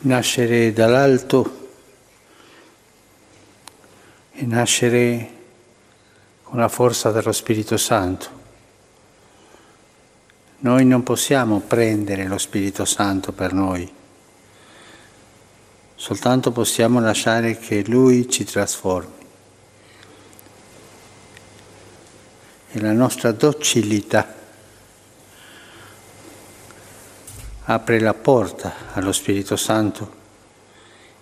nascere dall'alto e nascere con la forza dello Spirito Santo. Noi non possiamo prendere lo Spirito Santo per noi, soltanto possiamo lasciare che Lui ci trasformi. E la nostra docilità apre la porta allo Spirito Santo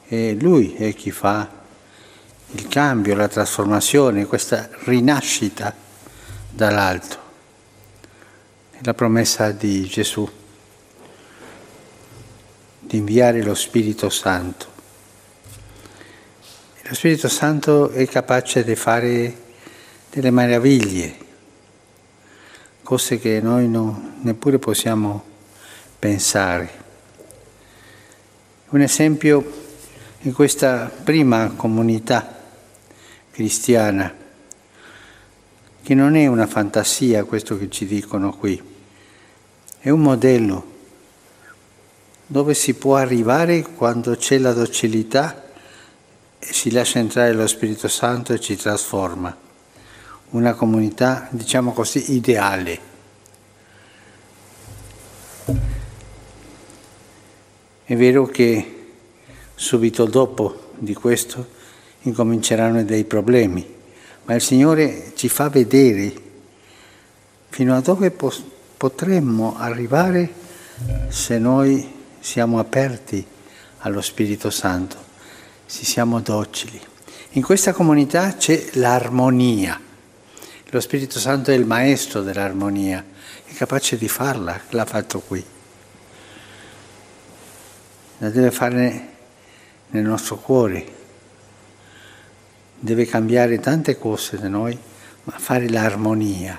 e Lui è chi fa il cambio, la trasformazione, questa rinascita dall'alto. È la promessa di Gesù di inviare lo Spirito Santo. Lo Spirito Santo è capace di fare delle meraviglie, cose che noi non, neppure possiamo pensare. Un esempio in questa prima comunità cristiana, che non è una fantasia questo che ci dicono qui, è un modello dove si può arrivare quando c'è la docilità e si lascia entrare lo Spirito Santo e ci trasforma. Una comunità, diciamo così, ideale. È vero che subito dopo di questo incominceranno dei problemi, ma il Signore ci fa vedere fino a dove potremmo arrivare se noi siamo aperti allo Spirito Santo, se siamo docili. In questa comunità c'è l'armonia. Lo Spirito Santo è il maestro dell'armonia, è capace di farla, l'ha fatto qui. La deve fare nel nostro cuore, deve cambiare tante cose da noi, ma fare l'armonia,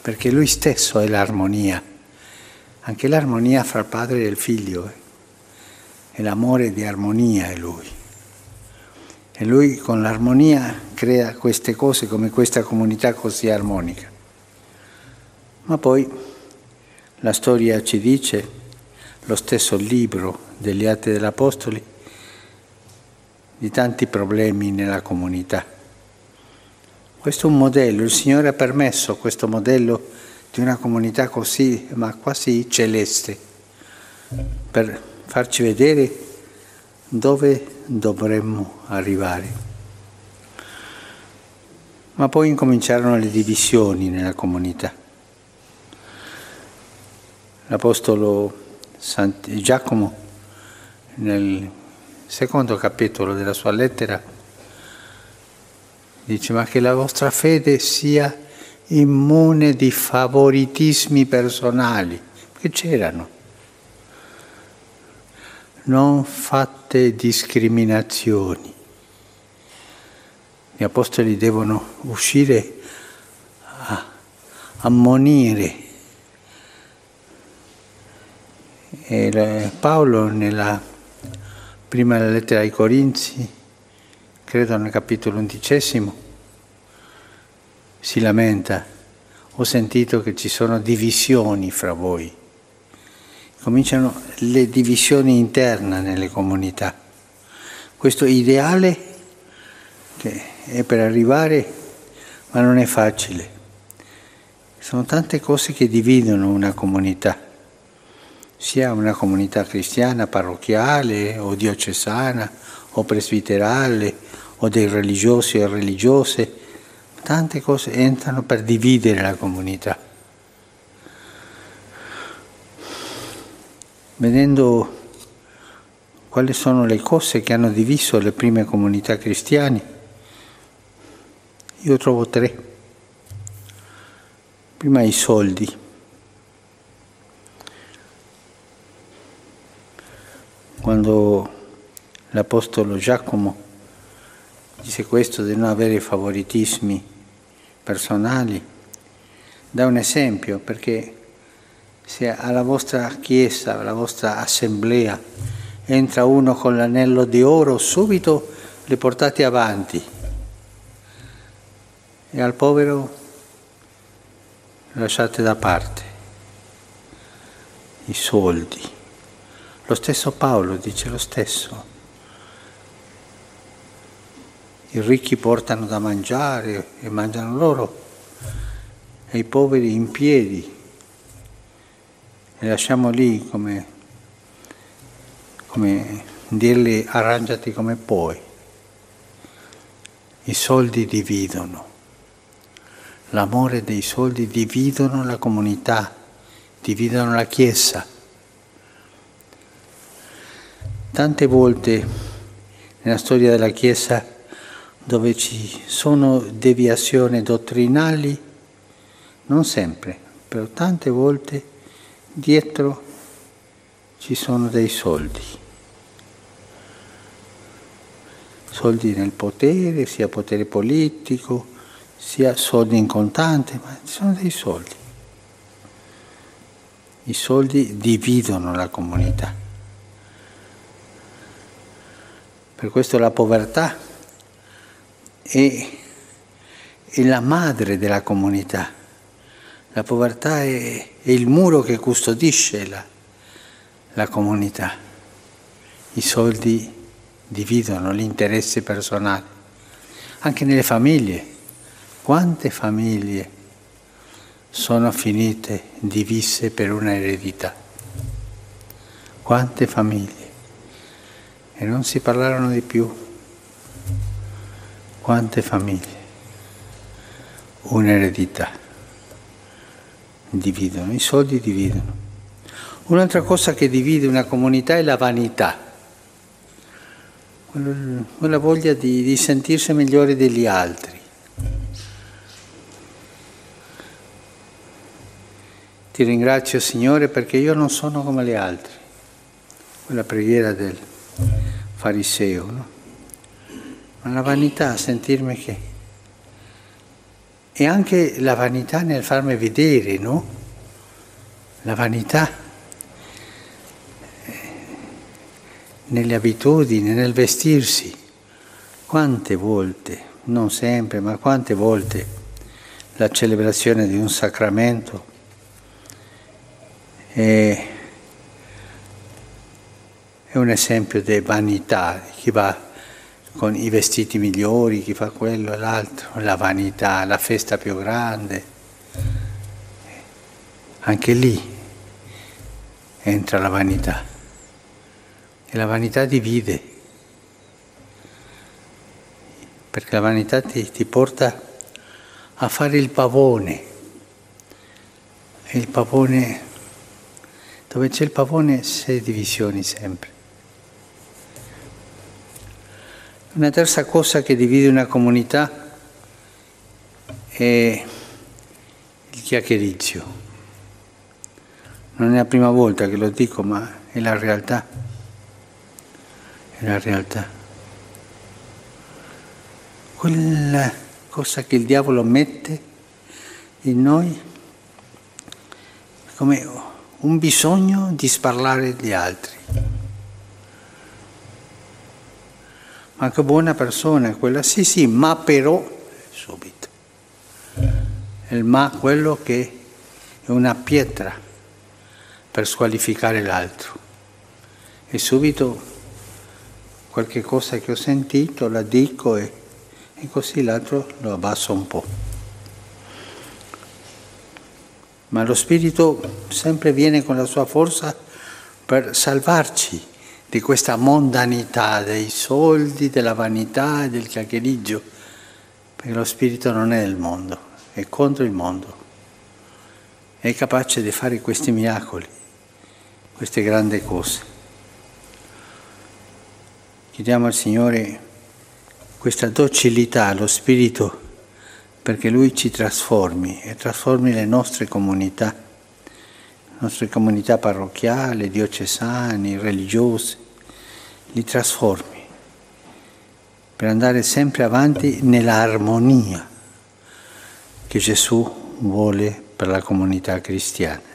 perché lui stesso è l'armonia, anche l'armonia fra il padre e il figlio, eh. e l'amore di armonia è lui. E lui con l'armonia crea queste cose come questa comunità così armonica. Ma poi la storia ci dice, lo stesso libro degli Atti degli Apostoli, di tanti problemi nella comunità. Questo è un modello, il Signore ha permesso questo modello di una comunità così, ma quasi celeste, per farci vedere dove dovremmo arrivare. Ma poi incominciarono le divisioni nella comunità. L'Apostolo Giacomo nel secondo capitolo della sua lettera, dice ma che la vostra fede sia immune di favoritismi personali, che c'erano. Non fate discriminazioni. Gli apostoli devono uscire a ammonire. E Paolo nella prima lettera ai Corinzi, credo nel capitolo undicesimo, si lamenta, ho sentito che ci sono divisioni fra voi. Cominciano le divisioni interne nelle comunità. Questo ideale che è per arrivare, ma non è facile. Sono tante cose che dividono una comunità sia una comunità cristiana, parrocchiale o diocesana o presbiterale o dei religiosi e religiose, tante cose entrano per dividere la comunità. Vedendo quali sono le cose che hanno diviso le prime comunità cristiane, io trovo tre. Prima i soldi. Quando l'Apostolo Giacomo dice questo di non avere favoritismi personali, dà un esempio perché se alla vostra chiesa, alla vostra assemblea entra uno con l'anello di oro, subito le portate avanti. E al povero lasciate da parte i soldi Lo stesso Paolo dice lo stesso. I ricchi portano da mangiare e mangiano loro e i poveri in piedi e lasciamo lì come, come dirgli arrangiati come puoi. I soldi dividono, l'amore dei soldi dividono la comunità, dividono la Chiesa. Tante volte nella storia della Chiesa dove ci sono deviazioni dottrinali, non sempre, però tante volte dietro ci sono dei soldi. Soldi nel potere, sia potere politico, sia soldi in contante, ma ci sono dei soldi. I soldi dividono la comunità. Per questo la povertà è, è la madre della comunità. La povertà è, è il muro che custodisce la, la comunità. I soldi dividono l'interesse personale. Anche nelle famiglie. Quante famiglie sono finite divise per una eredità? Quante famiglie? E non si parlarono di più. Quante famiglie? Un'eredità dividono, i soldi dividono. Un'altra cosa che divide una comunità è la vanità, quella voglia di, di sentirsi migliori degli altri. Ti ringrazio Signore perché io non sono come gli altri. Quella preghiera del fariseo, no? Ma la vanità, sentirmi che e anche la vanità nel farmi vedere, no? La vanità eh, nelle abitudini, nel vestirsi. Quante volte, non sempre, ma quante volte la celebrazione di un sacramento è, è un esempio di vanità, chi va con i vestiti migliori, chi fa quello e l'altro, la vanità, la festa più grande. Anche lì entra la vanità e la vanità divide, perché la vanità ti, ti porta a fare il pavone e il pavone, dove c'è il pavone c'è divisioni sempre. Una terza cosa che divide una comunità è il chiacchiericcio. Non è la prima volta che lo dico, ma è la realtà. È la realtà. Quella cosa che il diavolo mette in noi come un bisogno di sparlare agli altri. Ma che buona persona è quella, sì sì, ma però, subito, il ma quello che è una pietra per squalificare l'altro. E subito qualche cosa che ho sentito la dico e, e così l'altro lo abbasso un po'. Ma lo Spirito sempre viene con la sua forza per salvarci di questa mondanità dei soldi, della vanità e del chiacchiericcio, perché lo spirito non è del mondo, è contro il mondo, è capace di fare questi miracoli, queste grandi cose. Chiediamo al Signore questa docilità allo Spirito perché Lui ci trasformi e trasformi le nostre comunità, le nostre comunità parrocchiali, diocesani, religiose, li trasformi per andare sempre avanti nell'armonia che Gesù vuole per la comunità cristiana.